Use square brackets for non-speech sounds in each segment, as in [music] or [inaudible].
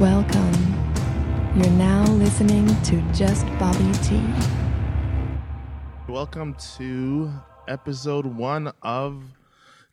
Welcome. You're now listening to Just Bobby T. Welcome to episode one of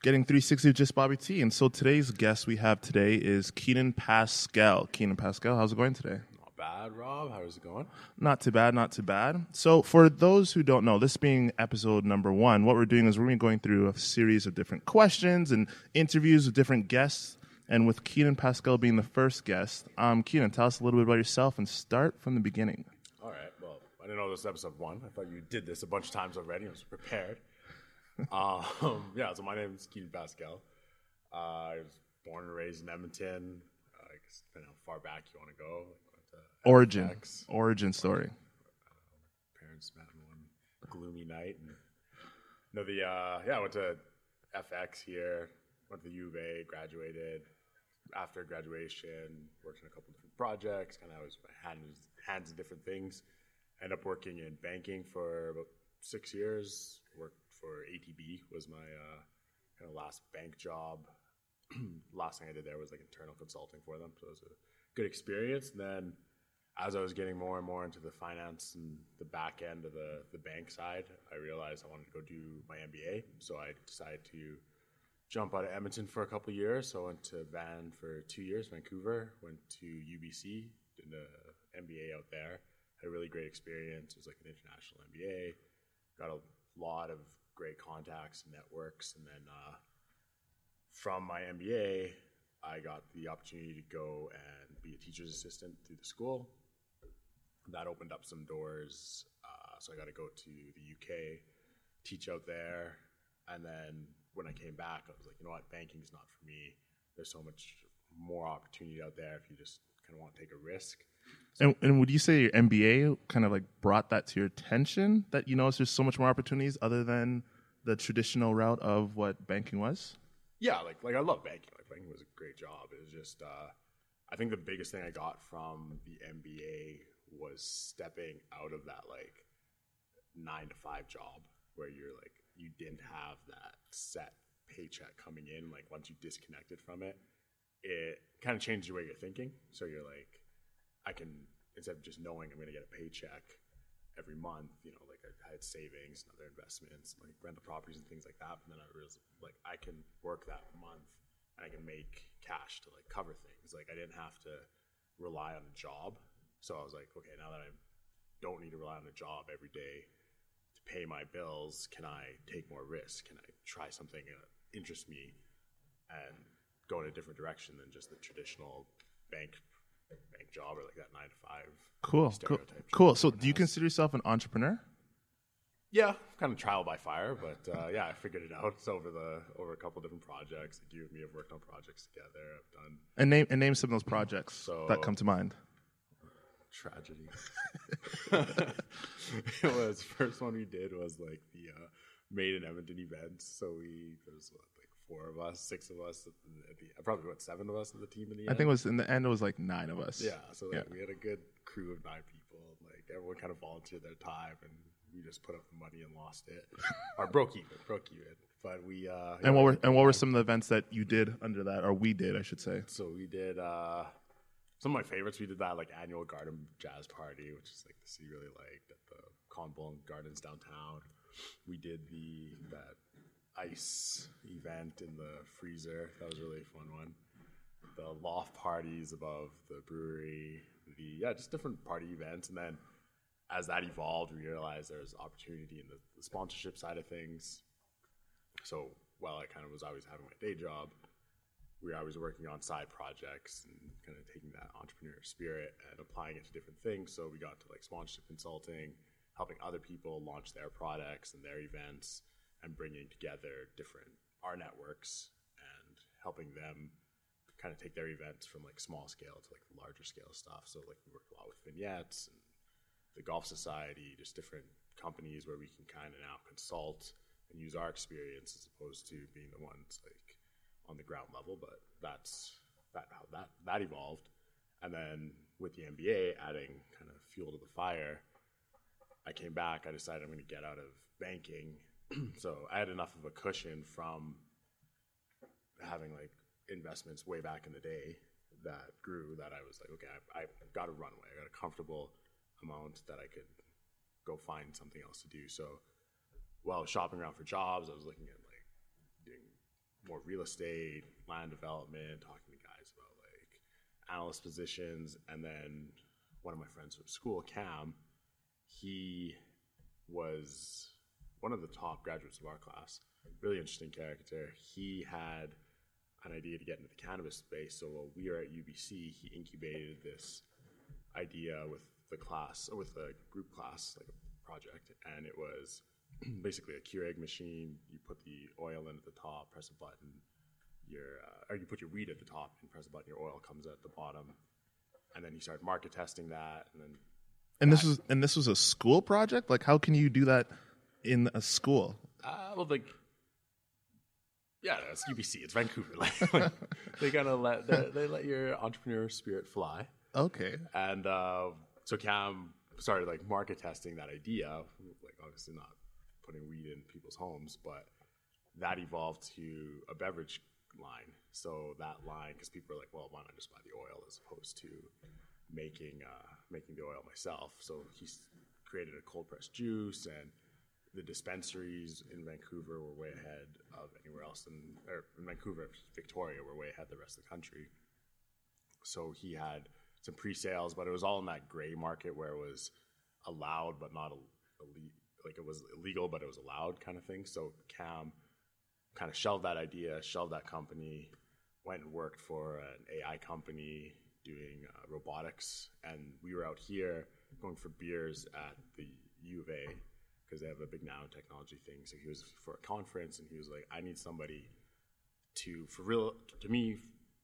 Getting 360 with Just Bobby T. And so today's guest we have today is Keenan Pascal. Keenan Pascal, how's it going today? Not bad, Rob. How's it going? Not too bad, not too bad. So, for those who don't know, this being episode number one, what we're doing is we're going to be going through a series of different questions and interviews with different guests. And with Keenan Pascal being the first guest, um, Keenan, tell us a little bit about yourself and start from the beginning. All right. Well, I didn't know this was episode one. I thought you did this a bunch of times already. I was prepared. [laughs] um, [laughs] yeah. So my name is Keenan Pascal. Uh, I was born and raised in Edmonton. Uh, I guess depending how far back you want to go. Origin, FX. origin story. Parents met one gloomy night. And, no, the uh, yeah. I went to FX here. Went to the U of A. Graduated. After graduation, worked on a couple different projects. Kind of was my hands hands in different things. Ended up working in banking for about six years. Worked for ATB was my uh, kind of last bank job. [clears throat] last thing I did there was like internal consulting for them, so it was a good experience. And then as I was getting more and more into the finance and the back end of the, the bank side, I realized I wanted to go do my MBA. So I decided to jump out of Edmonton for a couple years. So I went to Van for two years, Vancouver, went to UBC, did an MBA out there. Had a really great experience. It was like an international MBA. Got a lot of great contacts and networks. And then uh, from my MBA, I got the opportunity to go and be a teacher's assistant through the school. That opened up some doors. Uh, so I got to go to the UK, teach out there. And then when I came back, I was like, you know what, banking's not for me. There's so much more opportunity out there if you just kind of want to take a risk. And, and would you say your MBA kind of like brought that to your attention that you know there's so much more opportunities other than the traditional route of what banking was? Yeah, like like I love banking. Like banking was a great job. It was just uh, I think the biggest thing I got from the MBA was stepping out of that like nine to five job where you're like you didn't have that set paycheck coming in. Like once you disconnected from it, it kind of changes the way you're thinking. So you're like, I can instead of just knowing I'm going to get a paycheck every month, you know, like I, had savings and other investments, like rental properties and things like that. But then I realized like I can work that month and I can make cash to like cover things. Like I didn't have to rely on a job. So I was like, okay, now that I don't need to rely on a job every day pay my bills, can I take more risk? Can I try something that interests me and go in a different direction than just the traditional bank bank job or like that nine to five? Cool, cool, stereotype cool. So, do you consider yourself an entrepreneur? Yeah, kind of trial by fire, but uh, yeah, I figured it out It's [laughs] over the over a couple different projects. Like you and me have worked on projects together. I've done And name and name some of those projects So- that come to mind. Tragedy. [laughs] [laughs] it was first one we did was like the uh, made in Edmonton event. So we there was what, like four of us, six of us, at the, at the, probably what seven of us in the team in the end. I think it was in the end. It was like nine of us. Yeah, so like, Yeah. we had a good crew of nine people. Like everyone kind of volunteered their time, and we just put up the money and lost it, [laughs] or broke even, broke even. But we uh, And what were and what were some of the events that you did under that, or we did, I should say? So we did uh, some of my favorites. We did that like annual garden jazz party, which is like the city really liked at the Conbon Gardens downtown. We did the that ice event in the freezer. That was really fun one. The loft parties above the brewery. The yeah, just different party events, and then as that evolved, we realized there was opportunity in the, the sponsorship side of things. So while I kind of was always having my day job, we were always working on side projects and kind of taking that entrepreneur spirit and applying it to different things. So we got to like sponsorship consulting, helping other people launch their products and their events, and bringing together different our networks and helping them kind of take their events from like small scale to like larger scale stuff. So like we worked a lot with vignettes and the Golf Society, just different companies where we can kind of now consult and use our experience as opposed to being the ones like on the ground level. But that's that how that that evolved, and then with the MBA adding kind of fuel to the fire, I came back. I decided I'm going to get out of banking, [clears throat] so I had enough of a cushion from having like investments way back in the day that grew that I was like, okay, I, I got a runway, I got a comfortable amount that I could go find something else to do. So while shopping around for jobs, I was looking at more real estate, land development, talking to guys about like analyst positions, and then one of my friends from school, Cam, he was one of the top graduates of our class. Really interesting character. He had an idea to get into the cannabis space. So while we were at UBC, he incubated this idea with the class, or with the group class, like a project, and it was [clears throat] basically a Keurig machine. You put the oil in at the top, press a button, your uh, or you put your weed at the top and press a button. Your oil comes at the bottom, and then you start market testing that, and then And this was and this was a school project. Like, how can you do that in a school? Uh, well, like, yeah, it's UBC. It's Vancouver. [laughs] Like, like, they kind of let they, they let your entrepreneur spirit fly, Okay. and uh, so Cam started like market testing that idea. Like, obviously not putting weed in people's homes, but that evolved to a beverage line. So that line, because people are like, well, why not just buy the oil as opposed to making uh, making the oil myself? So he's created a cold pressed juice, and the dispensaries in Vancouver were way ahead of anywhere else, in, or in Vancouver, Victoria, were way ahead of the rest of the country. So he had some pre-sales, but it was all in that gray market where it was allowed but not elite, like it was illegal but it was allowed kind of thing. So Cam kind of shelved that idea, shelved that company, went and worked for an AI company doing uh, robotics, and we were out here going for beers at the U of A because they have a big nanotechnology thing. So he was for a conference, and he was like, "I need somebody to, for real, to me,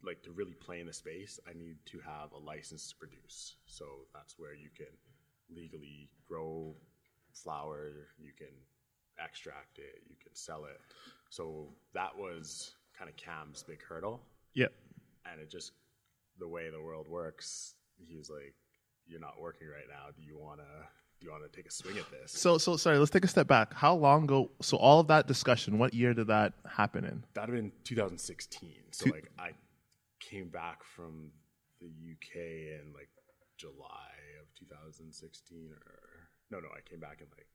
like to really play in the space, I need to have a license to produce. So that's where you can legally grow flower, you can extract it, you can sell it. So that was kind of Cam's big hurdle. Yep. And it just, the way the world works, he was like, You're not working right now. Do you want to? Do you want to take a swing at this? So so sorry. Let's take a step back. How long ago? So all of that discussion. What year did that happen in? That'd have been 2016. So Two- like I came back from the UK in like July of 2016, or no, no, I came back in like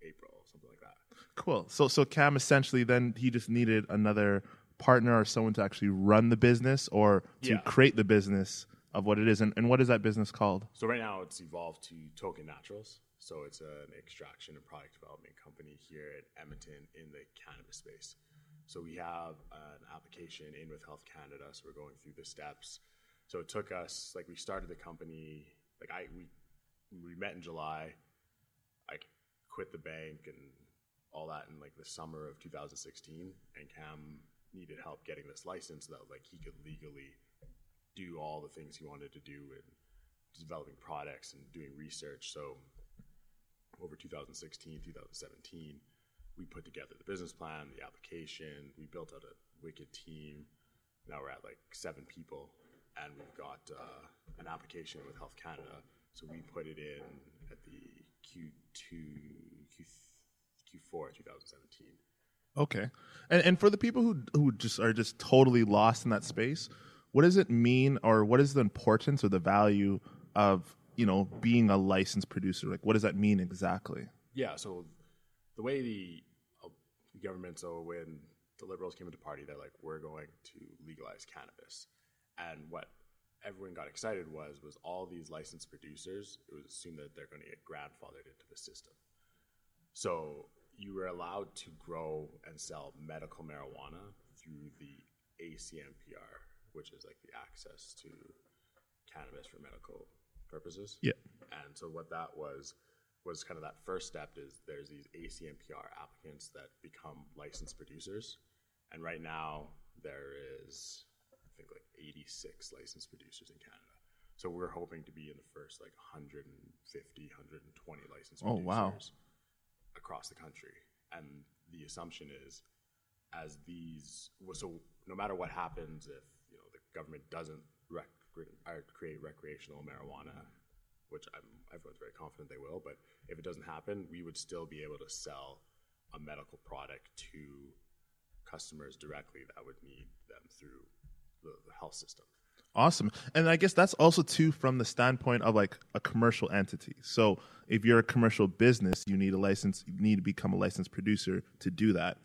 April, something like that. Cool. So so Cam essentially then he just needed another partner or someone to actually run the business or to Yeah. create the business of what it is. And, and what is that business called? So right now it's evolved to Token Naturals. So it's an extraction and product development company here at Edmonton in the cannabis space. So we have an application in with Health Canada. So we're going through the steps. So it took us like we started the company like I we we met in July. I quit the bank and all that in like the summer of 2016, and Cam needed help getting this license so that like he could legally do all the things he wanted to do in developing products and doing research. So over 2016, 2017, we put together the business plan, the application. We built out a wicked team. Now we're at like seven people, and we've got uh, an application with Health Canada. So we put it in at the Q2, Q, Q4 2017. Okay. And and for the people who who just are just totally lost in that space, what does it mean or what is the importance or the value of, you know, being a licensed producer? Like what does that mean exactly? Yeah, so the way the uh, government, so when the Liberals came into party, they're like, we're going to legalize cannabis. And what everyone got excited was, was all these licensed producers, it was assumed that they're going to get grandfathered into the system. So you were allowed to grow and sell medical marijuana through the ACMPR, which is like the access to cannabis for medical purposes. Yeah. And so what that was was kind of that first step is there's these ACMPR applicants that become licensed producers. And right now there is I think like 86 licensed producers in Canada. So we're hoping to be in the first like 150, 120 licensed Oh, producers wow. across the country. And the assumption is as these so no matter what happens if you know the government doesn't rec- or uh, create recreational marijuana which I'm, everyone's very confident they will but if it doesn't happen we would still be able to sell a medical product to customers directly that would need them through the, the health system Awesome. And I guess that's also too from the standpoint of like a commercial entity. So if you're a commercial business, you need a license, you need to become a licensed producer to do that.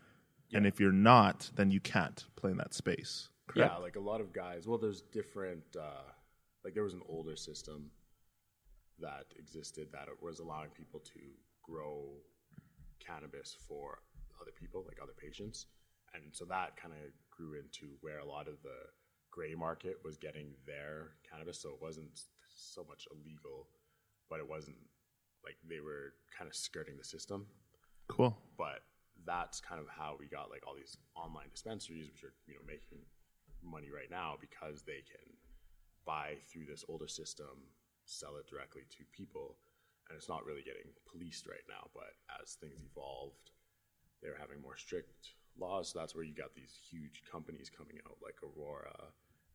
And if you're not, then you can't play in that space. Correct? Yeah, like a lot of guys. Well, there's different. Uh, like there was an older system that existed that was allowing people to grow cannabis for other people, like other patients, and so that kind of grew into where a lot of the gray market was getting their cannabis. So it wasn't so much illegal, but it wasn't like they were kind of skirting the system Cool. but that's kind of how we got like all these online dispensaries which are you know making money right now because they can buy through this older system sell it directly to people and it's not really getting policed right now but as things evolved they're having more strict laws so that's where you got these huge companies coming out like aurora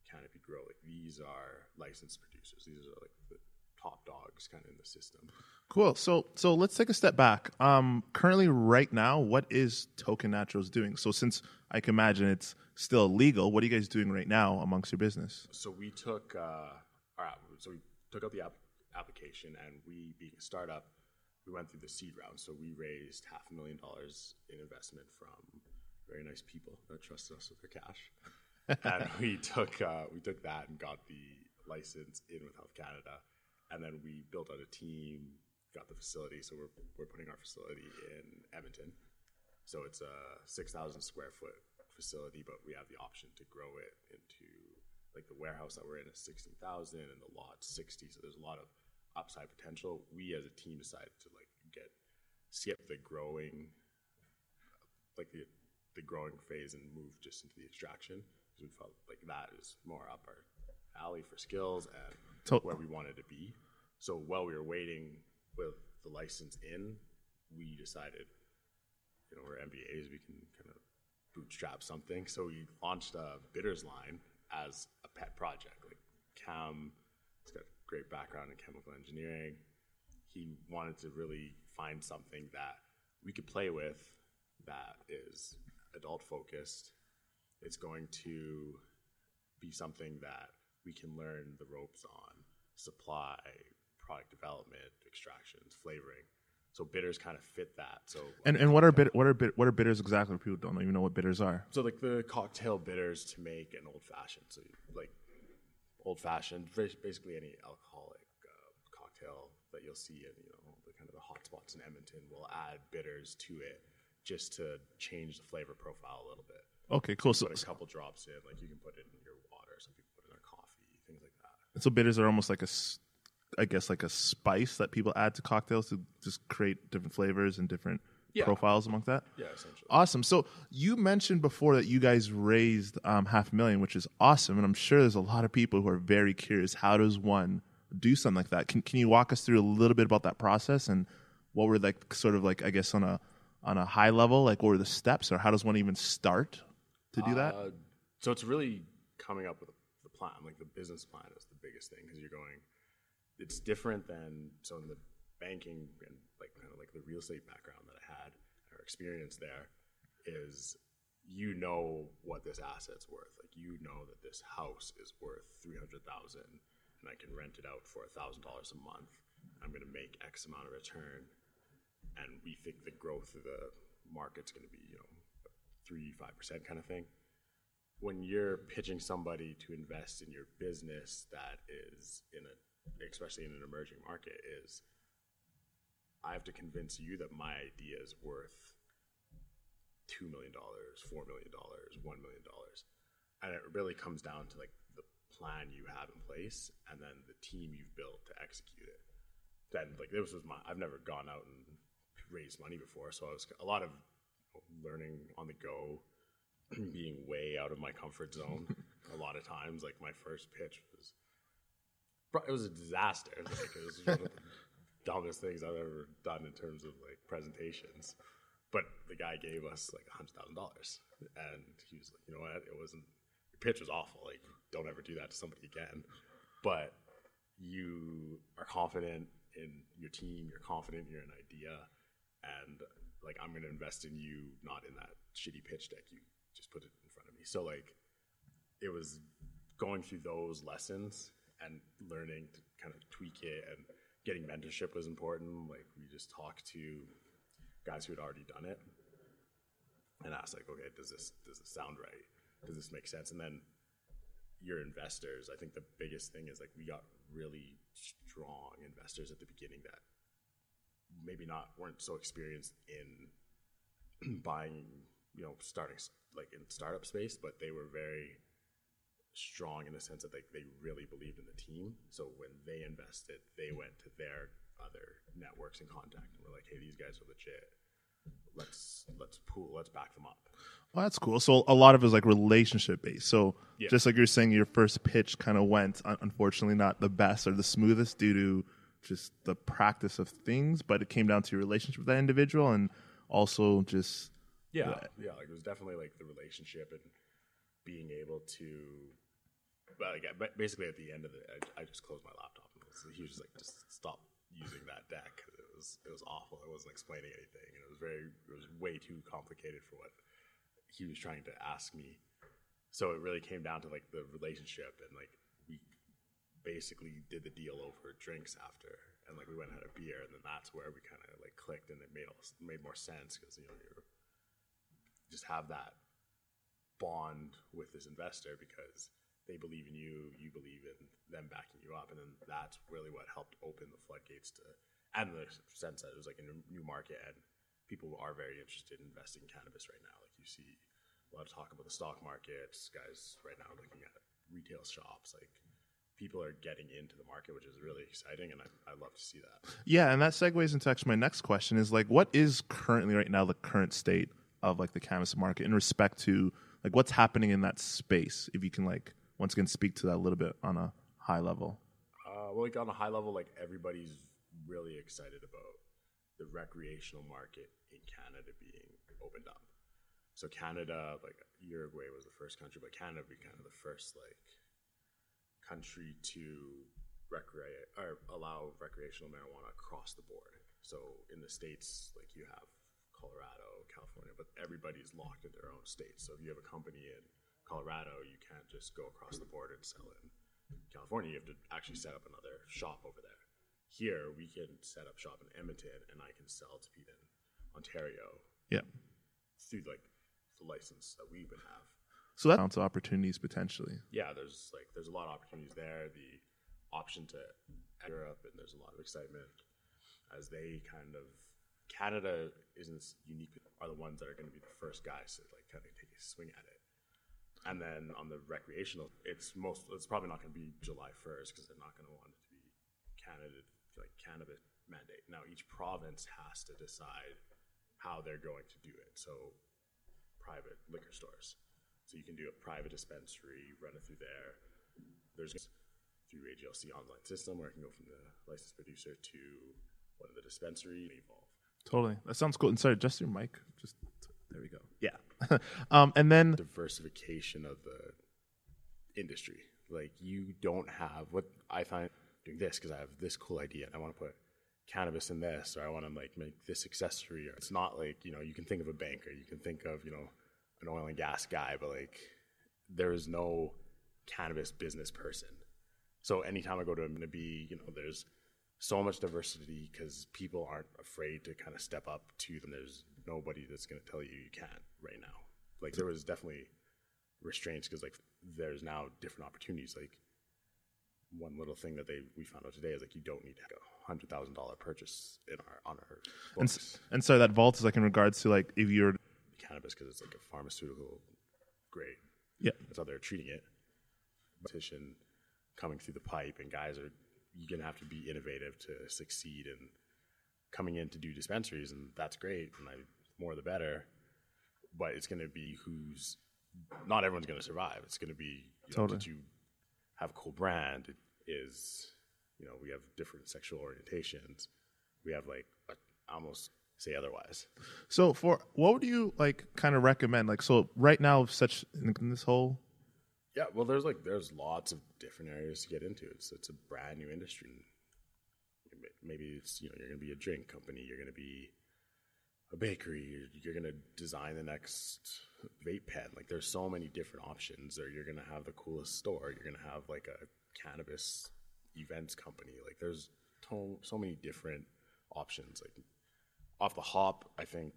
canopy grow like these are licensed producers these are like the top dogs kind of in the system Cool. So so let's take a step back. Um, currently, right now, what is Token Naturals doing? So since I can imagine it's still illegal, what are you guys doing right now amongst your business? So we took uh, our app, so we took out the app, application, and we, being a startup, we went through the seed round. So we raised half a million dollars in investment from very nice people that trusted us with their cash, [laughs] and we took uh, we took that and got the license in with Health Canada, and then we built out a team, got the facility. So we're we're putting our facility in Edmonton. So it's a six thousand square foot facility, but we have the option to grow it into like the warehouse that we're in is sixteen thousand and the lot sixty. So there's a lot of upside potential. We as a team decided to like get skip the growing like the the growing phase and move just into the extraction because we felt like that is more up our alley for skills and So- where we wanted to be. So while we were waiting with the license in, we decided, you know, we're MBAs, we can kind of bootstrap something. So we launched a bitters line as a pet project. Like Cam, he's got a great background in chemical engineering. He wanted to really find something that we could play with that is adult focused. It's going to be something that we can learn the ropes on supply, product development, extractions, flavoring. So bitters kind of fit that. So And and what are bit, what are bit, what are bitters exactly? People don't even know what bitters are. so like the cocktail bitters to make an old fashioned. So like old fashioned, basically any alcoholic uh, cocktail that you'll see in you know the kind of the hot spots in Edmonton will add bitters to it just to change the flavor profile a little bit. Okay, cool. So Put a couple drops in, like you can put it in your water. Some people put it in their coffee, things like that. so bitters are almost like a, I guess like a spice that people add to cocktails to just create different flavors and different Yeah. profiles among that. Yeah, essentially. Awesome. So you mentioned before that you guys raised um, half a million, which is awesome, and I'm sure there's a lot of people who are very curious. How does one do something like that? Can Can you walk us through a little bit about that process and what were like sort of like I guess on a on a high level, like what were the steps, or how does one even start to do that? Uh, so it's really coming up with the plan. Like the business plan is the biggest thing because you're going. It's different than so in the banking and like kind of like the real estate background that I had or experience there is you know what this asset's worth. Like you know that this house is worth three hundred thousand, and I can rent it out for thousand dollars a month. I'm going to make X amount of return, and we think the growth of the market's going to be you know three five percent kind of thing. When you're pitching somebody to invest in your business that is in a especially in an emerging market is I have to convince you that my idea is worth two million dollars, four million dollars, one million dollars, and it really comes down to like the plan you have in place and then the team you've built to execute it. Then like this was my I've never gone out and raised money before, so I was a lot of learning on the go, [clears throat] being way out of my comfort zone. [laughs] a lot of times, like my first pitch was it was a disaster. Like, it was one of the [laughs] dumbest things I've ever done in terms of like presentations. But the guy gave us like a hundred thousand dollars, and he was like, "You know what? It wasn't your pitch was awful. Like, don't ever do that to somebody again." But you are confident in your team. You're confident in your idea, and like I'm to invest in you, not in that shitty pitch deck you just put it in front of me. So like, it was going through those lessons and learning to kind of tweak it and getting mentorship was important. Like we just talked to guys who had already done it and asked like, okay, does this does this sound right? Does this make sense? And then your investors, I think the biggest thing is like we got really strong investors at the beginning that maybe not weren't so experienced in [clears throat] buying, you know, starting like in startup space, but they were very strong in the sense that like they really believed in the team. So when they invested, they went to their other networks and contact and were like, "Hey, these guys are legit. Let's let's pool. Let's back them up." Well, that's cool. So a lot of it is like relationship based. So Yeah. just like you're saying, your first pitch kind of went, unfortunately, not the best or the smoothest due to just the practice of things, but it came down to your relationship with that individual and also just Yeah, yeah. Like it was definitely like the relationship and being able to. But like, basically, at the end of it, I, I just closed my laptop. And so he was just like, "Just stop using that deck." 'cause It was it was awful. I wasn't explaining anything, and it was very it was way too complicated for what he was trying to ask me. So it really came down to like the relationship, and like we basically did the deal over drinks after, and like we went and had a beer, and then that's where we kind of like clicked, and it made all, made more sense because you know you're just have that bond with this investor because they believe in you, you believe in them backing you up, and then that's really what helped open the floodgates to, and the sense that it was like a new market, and people are very interested in investing in cannabis right now. Like you see a lot of talk about the stock markets, guys right now looking at retail shops, like people are getting into the market, which is really exciting, and I, I love to see that. Yeah, and that segues into actually my next question is like what is currently right now the current state of like the cannabis market in respect to like what's happening in that space? If you can like once again speak to that a little bit on a high level. Uh, well, like on a high level, like everybody's really excited about the recreational market in Canada being opened up. So Canada, like Uruguay was the first country, but Canada would be kind of the first like country to recreate or allow recreational marijuana across the board. So in the states, like you have Colorado, California, but everybody's locked in their own state. So if you have a company in Colorado, you can't just go across the border and sell it in California. You have to actually set up another shop over there. Here, we can set up shop in Edmonton, and I can sell to people in Ontario Yeah. through like the license that we would have. So that counts opportunities potentially. yeah, there's like there's a lot of opportunities there. The option to Europe, and there's a lot of excitement as they kind of Canada isn't s- unique. Are the ones that are going to be the first guys to like kind of take a swing at it. And then on the recreational, it's most it's probably not going to be July 1st because they're not going to want it to be Canada like cannabis mandate. Now each province has to decide how they're going to do it. So private liquor stores. So you can do a private dispensary, run it through there. There's through AGLC online system where I can go from the licensed producer to one of the dispensary evolve. Totally. That sounds cool. And sorry, just your mic. Just there we go. Yeah. [laughs] um, and then Diversification of the industry. Like you don't have what I find doing this because I have this cool idea and I want to put cannabis in this or I want to like make this accessory. Or it's not like you know you can think of a banker, you can think of you know an oil and gas guy, but like there is no cannabis business person. So anytime I go to, to be you know there's so much diversity because people aren't afraid to kind of step up to them. There's nobody that's going to tell you you can't right now. Like there was definitely restraints because like there's now different opportunities. Like one little thing that they we found out today is like you don't need a hundred thousand dollar purchase in our on our and, books s- and sorry, that vault is like in regards to like if you're cannabis because it's like a pharmaceutical grade. yeah. That's how they're treating it. Competition coming through the pipe, and guys are you're gonna have to be innovative to succeed and coming in to do dispensaries, and that's great. And I more the better, but it's gonna be who's not everyone's gonna survive. It's gonna be you know, Totally. did you have a cool brand? Is you know we have different sexual orientations. We have like a, almost say otherwise. So for what would you like kind of recommend? Like so right now such in, this whole Yeah, well, there's like there's lots of different areas to get into. It's it's a brand new industry. Maybe it's you know you're gonna be a drink company, you're gonna be a bakery. You're, you're going to design the next vape pen. Like there's so many different options. Or you're going to have the coolest store. You're going to have like a cannabis events company. Like there's to- so many different options. Like off the hop, I think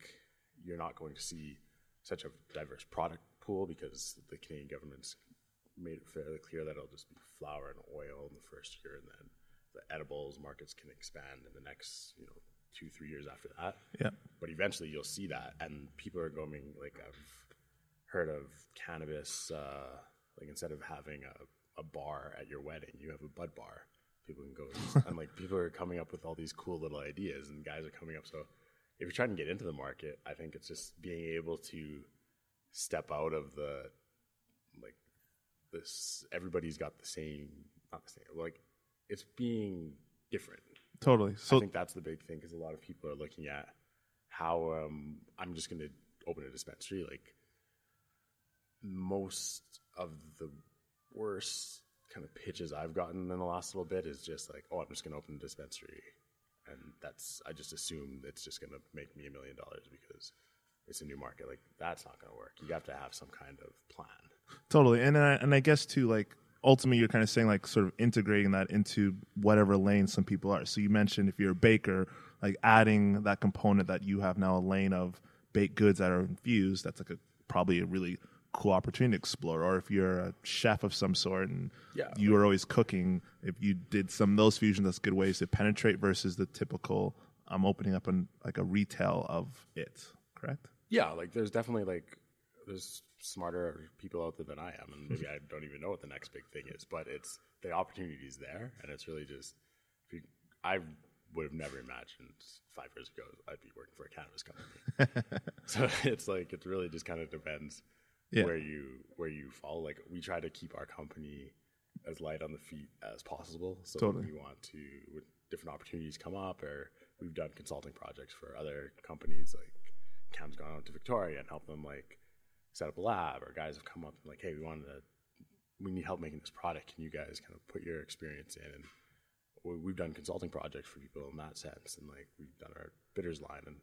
you're not going to see such a diverse product pool because the Canadian government's made it fairly clear that it'll just be flower and oil in the first year, and then the edibles markets can expand in the next, you know, two three years after that. Yeah. But eventually, you'll see that, and people are going like I've heard of cannabis. Uh, like instead of having a, a bar at your wedding, you have a bud bar. People can go and like people are coming up with all these cool little ideas, and guys are coming up. So if you're trying to get into the market, I think it's just being able to step out of the like this. Everybody's got the same, not the same. Like it's being different. Totally. So I think that's the big thing because a lot of people are looking at how um, I'm just going to open a dispensary. Like most of the worst kind of pitches I've gotten in the last little bit is just like, oh, I'm just going to open a dispensary, and that's I just assume it's just going to make me a million dollars because it's a new market. Like that's not going to work. You have to have some kind of plan. Totally, and I, and I guess too, like ultimately, you're kind of saying like sort of integrating that into whatever lane some people are. So you mentioned if you're a baker, like adding that component that you have now a lane of baked goods that are infused. That's like a probably a really cool opportunity to explore. Or if you're a chef of some sort and Yeah. you are always cooking, if you did some of those fusions, that's good ways to penetrate versus the typical. I'm opening up an like a retail of it. Correct. Yeah, like there's definitely like there's smarter people out there than I am, and maybe I don't even know what the next big thing is. But it's the opportunity's there, and it's really just if you, I would have never imagined five years ago I'd be working for a cannabis company. [laughs] so it's like it really just kind of depends Yeah. where you where you fall. Like we try to keep our company as light on the feet as possible. So Totally. we want to when different opportunities come up, or we've done consulting projects for other companies. Like Cam's gone out to Victoria and helped them like set up a lab, or guys have come up and like, hey, we wanted to, we need help making this product. Can you guys kind of put your experience in? And we- we've done consulting projects for people in that sense, and like we've done our bitters line, and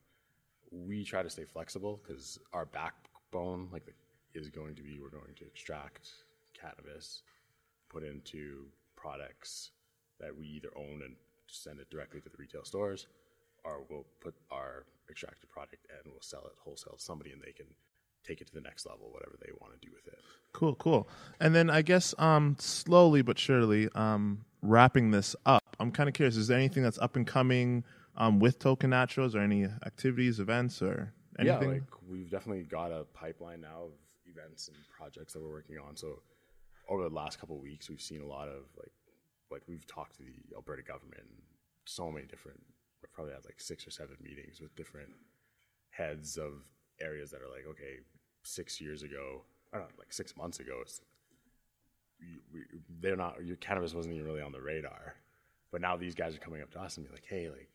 we try to stay flexible because our backbone like is going to be we're going to extract cannabis, put into products that we either own and send it directly to the retail stores, or we'll put our extracted product and we'll sell it wholesale to somebody and they can take it to the next level, whatever they want to do with it. Cool, cool. And then I guess um, slowly but surely, um, wrapping this up, I'm kind of curious. Is there anything that's up and coming um, with Token Naturals, or any activities, events, or anything? Yeah, like we've definitely got a pipeline now of events and projects that we're working on. So over the last couple of weeks, we've seen a lot of like, like we've talked to the Alberta government, so many different. We've probably had like six or seven meetings with different heads of areas that are like, okay, six years ago, I don't know, like six months ago, we, we, they're not. Your cannabis wasn't even really on the radar, but now these guys are coming up to us and be like, hey, like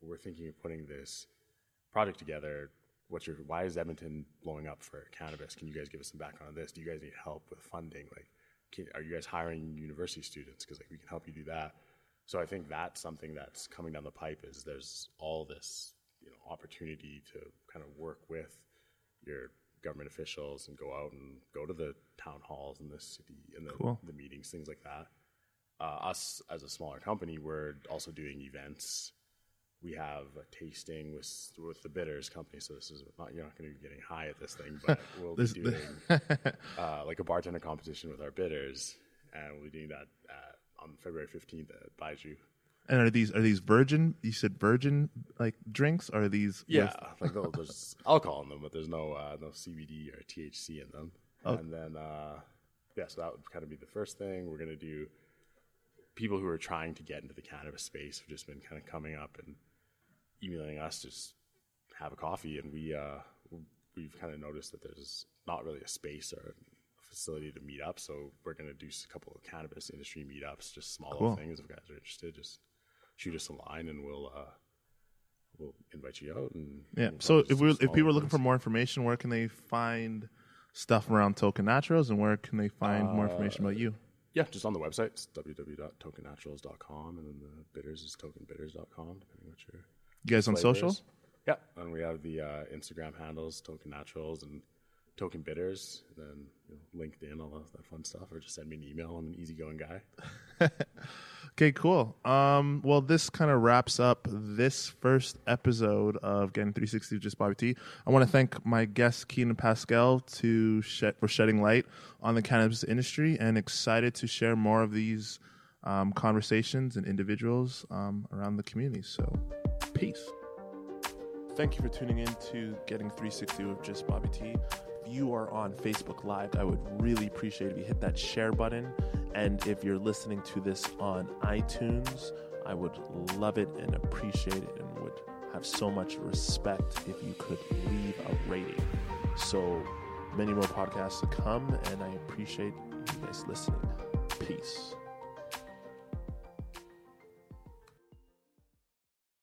we're thinking of putting this project together. What's your why is Edmonton blowing up for cannabis? Can you guys give us some background on this? Do you guys need help with funding? Like, can, are you guys hiring university students? Because like we can help you do that. So I think that's something that's coming down the pipe. Is there's all this you know opportunity to kind of work with your government officials and go out and go to the town halls in the city and the, Cool. the meetings, things like that. Uh, us as a smaller company, we're also doing events we have a tasting with with the bitters company. So this is not you're not going to be getting high at this thing, but [laughs] we'll be This- doing [laughs] uh, like a bartender competition with our bitters, and we'll be doing that uh, on February fifteenth at Baijiu. And are these are these virgin? You said virgin like drinks? Are these? with- Yeah, like no, there's alcohol in them, but there's no uh, no CBD or THC in them. Oh. And then uh, yeah, so that would kind of be the first thing we're gonna do. People who are trying to get into the cannabis space have just been kind of coming up and emailing us, just have a coffee, and we uh, we've kind of noticed that there's not really a space or a facility to meet up, so we're gonna do a couple of cannabis industry meetups, just smaller Cool. things. If guys are interested, just shoot us a line, and we'll. Uh, We'll invite you out and Yeah. we'll So if we if people are looking for more information, where can they find stuff around Token Naturals, and where can they find more information about you? Yeah, just on the website. It's www.tokennaturals.com, and then the bitters is tokenbitters.com, depending what your You guys on social? Yeah, and we have the uh, Instagram handles Token Naturals and Token Bitters. And then you know, LinkedIn, all that, that fun stuff, or just send me an email. I'm an easygoing guy. [laughs] Okay, cool. Um, well, this kind of wraps up this first episode of Getting 360 with Just Bobby T. I want to thank my guest Keenan Pascal to shed, for shedding light on the cannabis industry, and excited to share more of these um, conversations and individuals um, around the community. So, peace. Thank you for tuning in to Getting 360 with Just Bobby T. If you are on Facebook Live, I would really appreciate if you hit that share button. And if you're listening to this on iTunes, I would love it and appreciate it and would have so much respect if you could leave a rating. So many more podcasts to come, and I appreciate you guys listening. Peace.